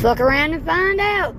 Fuck around and find out.